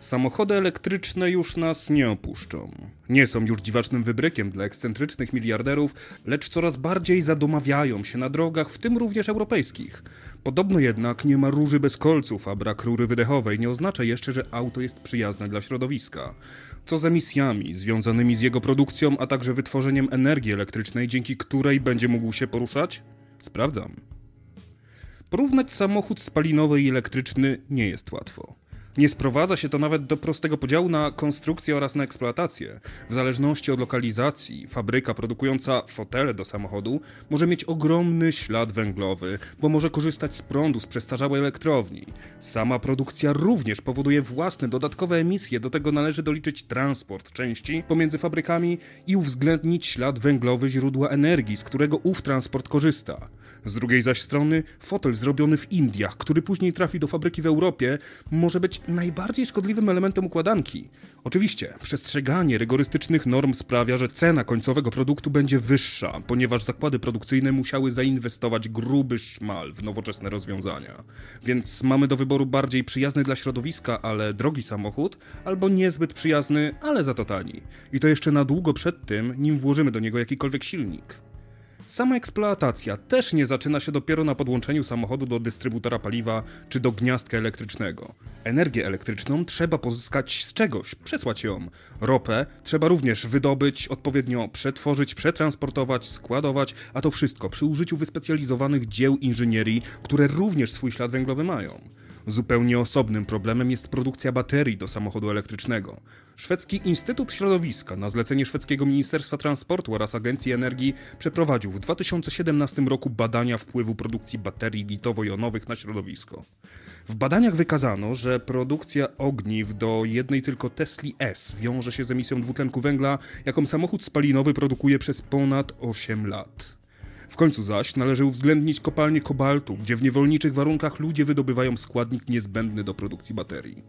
Samochody elektryczne już nas nie opuszczą. Nie są już dziwacznym wybrykiem dla ekscentrycznych miliarderów, lecz coraz bardziej zadomawiają się na drogach, w tym również europejskich. Podobno jednak nie ma róży bez kolców, a brak rury wydechowej nie oznacza jeszcze, że auto jest przyjazne dla środowiska. Co z emisjami związanymi z jego produkcją, a także wytworzeniem energii elektrycznej, dzięki której będzie mógł się poruszać? Sprawdzam. Porównać samochód spalinowy i elektryczny nie jest łatwo. Nie sprowadza się to nawet do prostego podziału na konstrukcję oraz na eksploatację. W zależności od lokalizacji, fabryka produkująca fotele do samochodu może mieć ogromny ślad węglowy, bo może korzystać z prądu z przestarzałej elektrowni. Sama produkcja również powoduje własne dodatkowe emisje, do tego należy doliczyć transport części pomiędzy fabrykami i uwzględnić ślad węglowy źródła energii, z którego ów transport korzysta. Z drugiej zaś strony, fotel zrobiony w Indiach, który później trafi do fabryki w Europie, może być najbardziej szkodliwym elementem układanki. Oczywiście, przestrzeganie rygorystycznych norm sprawia, że cena końcowego produktu będzie wyższa, ponieważ zakłady produkcyjne musiały zainwestować gruby szmal w nowoczesne rozwiązania. Więc mamy do wyboru bardziej przyjazny dla środowiska, ale drogi samochód, albo niezbyt przyjazny, ale za to tani. I to jeszcze na długo przed tym, nim włożymy do niego jakikolwiek silnik. Sama eksploatacja też nie zaczyna się dopiero na podłączeniu samochodu do dystrybutora paliwa czy do gniazdka elektrycznego. Energię elektryczną trzeba pozyskać z czegoś, przesłać ją. Ropę trzeba również wydobyć, odpowiednio przetworzyć, przetransportować, składować, a to wszystko przy użyciu wyspecjalizowanych dzieł inżynierii, które również swój ślad węglowy mają. Zupełnie osobnym problemem jest produkcja baterii do samochodu elektrycznego. Szwedzki Instytut Środowiska na zlecenie szwedzkiego Ministerstwa Transportu oraz Agencji Energii przeprowadził w 2017 roku badania wpływu produkcji baterii litowo-jonowych na środowisko. W badaniach wykazano, że produkcja ogniw do jednej tylko Tesli S wiąże się z emisją dwutlenku węgla, jaką samochód spalinowy produkuje przez ponad 8 lat. W końcu zaś należy uwzględnić kopalnię kobaltu, gdzie w niewolniczych warunkach ludzie wydobywają składnik niezbędny do produkcji baterii.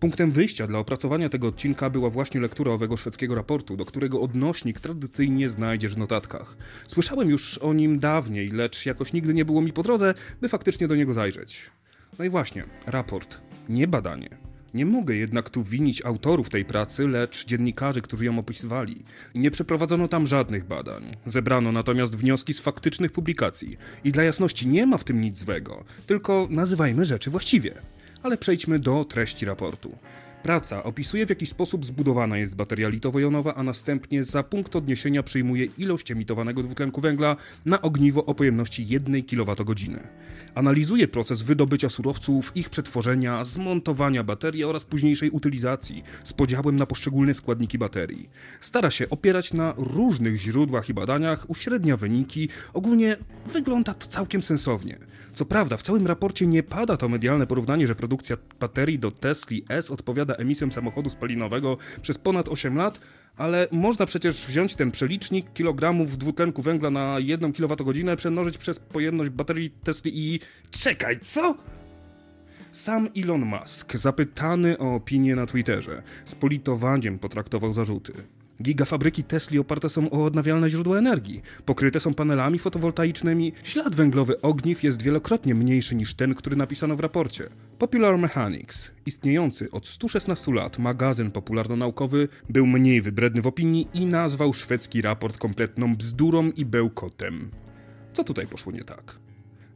Punktem wyjścia dla opracowania tego odcinka była właśnie lektura owego szwedzkiego raportu, do którego odnośnik tradycyjnie znajdziesz w notatkach. Słyszałem już o nim dawniej, lecz jakoś nigdy nie było mi po drodze, by faktycznie do niego zajrzeć. No i właśnie, raport, nie badanie. Nie mogę jednak tu winić autorów tej pracy, lecz dziennikarzy, którzy ją opisywali. Nie przeprowadzono tam żadnych badań. Zebrano natomiast wnioski z faktycznych publikacji. I dla jasności nie ma w tym nic złego, tylko nazywajmy rzeczy właściwie. Ale przejdźmy do treści raportu. Praca opisuje w jaki sposób zbudowana jest bateria litowo-jonowa, a następnie za punkt odniesienia przyjmuje ilość emitowanego dwutlenku węgla na ogniwo o pojemności 1 kWh. Analizuje proces wydobycia surowców, ich przetworzenia, zmontowania baterii oraz późniejszej utylizacji z podziałem na poszczególne składniki baterii. Stara się opierać na różnych źródłach i badaniach, uśrednia wyniki, ogólnie wygląda to całkiem sensownie. Co prawda, w całym raporcie nie pada to medialne porównanie, że produkcja baterii do Tesli S odpowiada emisjom samochodu spalinowego przez ponad 8 lat, ale można przecież wziąć ten przelicznik kilogramów dwutlenku węgla na 1 kWh, przemnożyć przez pojemność baterii Tesli i... Czekaj, co? Sam Elon Musk, zapytany o opinię na Twitterze, z politowaniem potraktował zarzuty. Gigafabryki Tesli oparte są o odnawialne źródła energii, pokryte są panelami fotowoltaicznymi, ślad węglowy ogniw jest wielokrotnie mniejszy niż ten, który napisano w raporcie. Popular Mechanics, istniejący od 116 lat magazyn popularno-naukowy, był mniej wybredny w opinii i nazwał szwedzki raport kompletną bzdurą i bełkotem. Co tutaj poszło nie tak?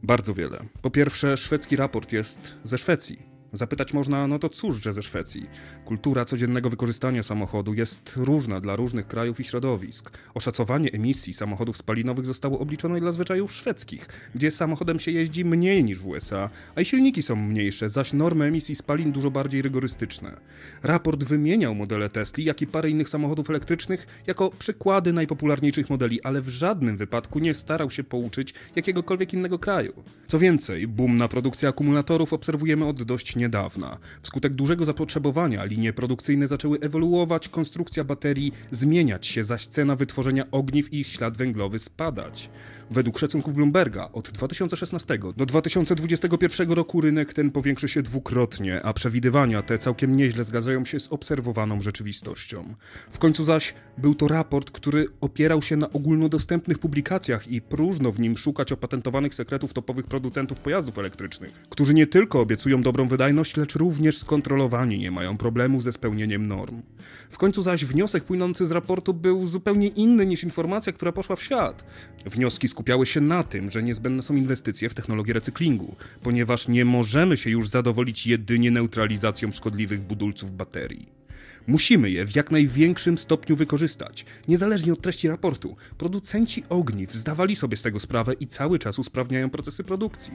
Bardzo wiele. Po pierwsze, szwedzki raport jest ze Szwecji. Zapytać można, no to cóż, że ze Szwecji. Kultura codziennego wykorzystania samochodu jest różna dla różnych krajów i środowisk. Oszacowanie emisji samochodów spalinowych zostało obliczone dla zwyczajów szwedzkich, gdzie samochodem się jeździ mniej niż w USA, a i silniki są mniejsze, zaś normy emisji spalin dużo bardziej rygorystyczne. Raport wymieniał modele Tesli, jak i parę innych samochodów elektrycznych jako przykłady najpopularniejszych modeli, ale w żadnym wypadku nie starał się pouczyć jakiegokolwiek innego kraju. Co więcej, boom na produkcję akumulatorów obserwujemy od dość niedawna. Wskutek dużego zapotrzebowania linie produkcyjne zaczęły ewoluować, konstrukcja baterii zmieniać się, zaś cena wytworzenia ogniw i ich ślad węglowy spadać. Według szacunków Bloomberga od 2016 do 2021 roku rynek ten powiększy się dwukrotnie, a przewidywania te całkiem nieźle zgadzają się z obserwowaną rzeczywistością. W końcu zaś był to raport, który opierał się na ogólnodostępnych publikacjach i próżno w nim szukać opatentowanych sekretów topowych producentów pojazdów elektrycznych, którzy nie tylko obiecują dobrą wydajność, wydajność, lecz również skontrolowani nie mają problemu ze spełnieniem norm. W końcu zaś wniosek płynący z raportu był zupełnie inny niż informacja, która poszła w świat. Wnioski skupiały się na tym, że niezbędne są inwestycje w technologię recyklingu, ponieważ nie możemy się już zadowolić jedynie neutralizacją szkodliwych budulców baterii. Musimy je w jak największym stopniu wykorzystać. Niezależnie od treści raportu, producenci ogniw zdawali sobie z tego sprawę i cały czas usprawniają procesy produkcji.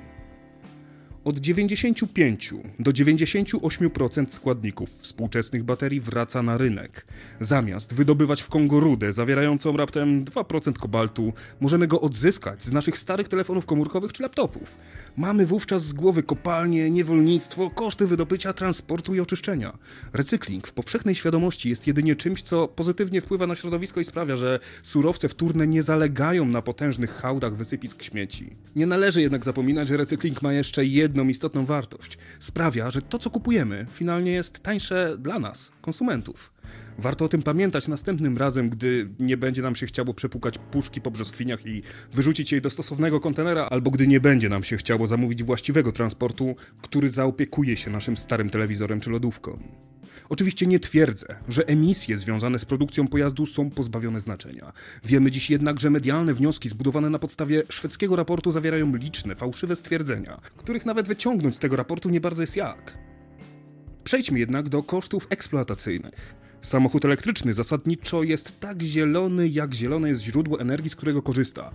Od 95 do 98% składników współczesnych baterii wraca na rynek. Zamiast wydobywać w Kongo rudę zawierającą raptem 2% kobaltu, możemy go odzyskać z naszych starych telefonów komórkowych czy laptopów. Mamy wówczas z głowy kopalnie, niewolnictwo, koszty wydobycia, transportu i oczyszczenia. Recykling w powszechnej świadomości jest jedynie czymś, co pozytywnie wpływa na środowisko i sprawia, że surowce wtórne nie zalegają na potężnych hałdach wysypisk śmieci. Nie należy jednak zapominać, że recykling ma jeszcze jedno jedną istotną wartość. Sprawia, że to, co kupujemy, finalnie jest tańsze dla nas, konsumentów. Warto o tym pamiętać następnym razem, gdy nie będzie nam się chciało przepukać puszki po brzoskwiniach i wyrzucić jej do stosownego kontenera, albo gdy nie będzie nam się chciało zamówić właściwego transportu, który zaopiekuje się naszym starym telewizorem czy lodówką. Oczywiście nie twierdzę, że emisje związane z produkcją pojazdu są pozbawione znaczenia. Wiemy dziś jednak, że medialne wnioski zbudowane na podstawie szwedzkiego raportu zawierają liczne, fałszywe stwierdzenia, których nawet wyciągnąć z tego raportu nie bardzo jest jak. Przejdźmy jednak do kosztów eksploatacyjnych. Samochód elektryczny zasadniczo jest tak zielony, jak zielone jest źródło energii, z którego korzysta.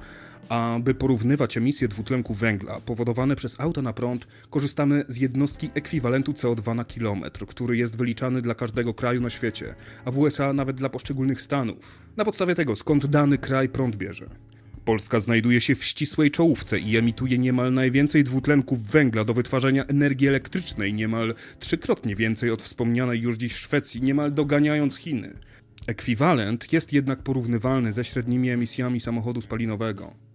Aby porównywać emisje dwutlenku węgla powodowane przez auto na prąd, korzystamy z jednostki ekwiwalentu CO2 na kilometr, który jest wyliczany dla każdego kraju na świecie, a w USA nawet dla poszczególnych stanów. Na podstawie tego, skąd dany kraj prąd bierze. Polska znajduje się w ścisłej czołówce i emituje niemal najwięcej dwutlenków węgla do wytwarzania energii elektrycznej, niemal trzykrotnie więcej od wspomnianej już dziś Szwecji, niemal doganiając Chiny. Ekwiwalent jest jednak porównywalny ze średnimi emisjami samochodu spalinowego.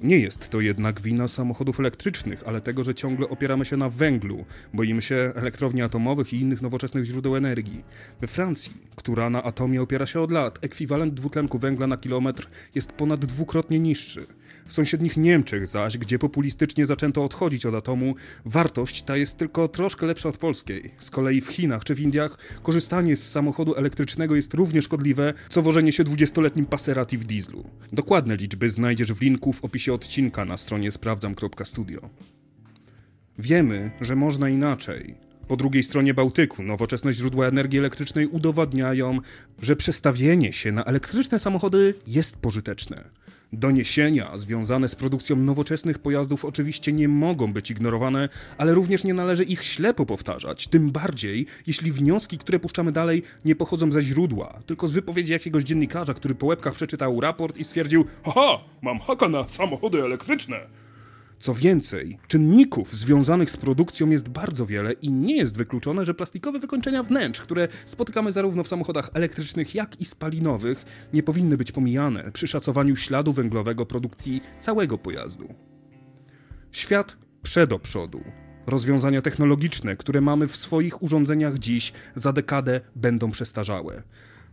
Nie jest to jednak wina samochodów elektrycznych, ale tego, że ciągle opieramy się na węglu, boimy się elektrowni atomowych i innych nowoczesnych źródeł energii. We Francji, która na atomie opiera się od lat, ekwiwalent dwutlenku węgla na kilometr jest ponad dwukrotnie niższy. W sąsiednich Niemczech zaś, gdzie populistycznie zaczęto odchodzić od atomu, wartość ta jest tylko troszkę lepsza od polskiej. Z kolei w Chinach czy w Indiach korzystanie z samochodu elektrycznego jest równie szkodliwe, co wożenie się 20-letnim Passerati w dieslu. Dokładne liczby znajdziesz w linku w opisie odcinka na stronie sprawdzam.studio. Wiemy, że można inaczej. Po drugiej stronie Bałtyku nowoczesne źródła energii elektrycznej udowadniają, że przestawienie się na elektryczne samochody jest pożyteczne. Doniesienia związane z produkcją nowoczesnych pojazdów oczywiście nie mogą być ignorowane, ale również nie należy ich ślepo powtarzać, tym bardziej jeśli wnioski, które puszczamy dalej, nie pochodzą ze źródła, tylko z wypowiedzi jakiegoś dziennikarza, który po łebkach przeczytał raport i stwierdził: Haha, mam haka na samochody elektryczne. Co więcej, czynników związanych z produkcją jest bardzo wiele i nie jest wykluczone, że plastikowe wykończenia wnętrz, które spotykamy zarówno w samochodach elektrycznych, jak i spalinowych, nie powinny być pomijane przy szacowaniu śladu węglowego produkcji całego pojazdu. Świat do przodu. Rozwiązania technologiczne, które mamy w swoich urządzeniach dziś, za dekadę będą przestarzałe.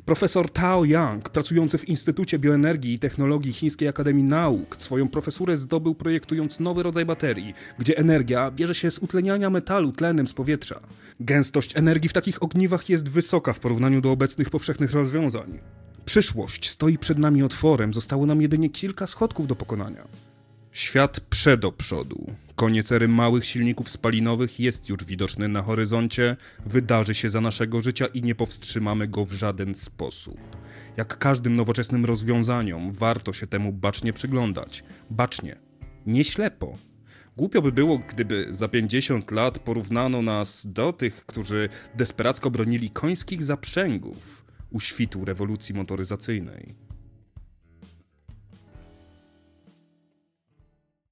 Profesor Tao Yang, pracujący w Instytucie Bioenergii i Technologii Chińskiej Akademii Nauk, swoją profesurę zdobył projektując nowy rodzaj baterii, gdzie energia bierze się z utleniania metalu tlenem z powietrza. Gęstość energii w takich ogniwach jest wysoka w porównaniu do obecnych powszechnych rozwiązań. Przyszłość stoi przed nami otworem, zostało nam jedynie kilka schodków do pokonania. Świat prze do przodu. Koniec ery małych silników spalinowych jest już widoczny na horyzoncie, wydarzy się za naszego życia i nie powstrzymamy go w żaden sposób. Jak każdym nowoczesnym rozwiązaniom, warto się temu bacznie przyglądać. Bacznie, nie ślepo. Głupio by było, gdyby za 50 lat porównano nas do tych, którzy desperacko bronili końskich zaprzęgów u świtu rewolucji motoryzacyjnej.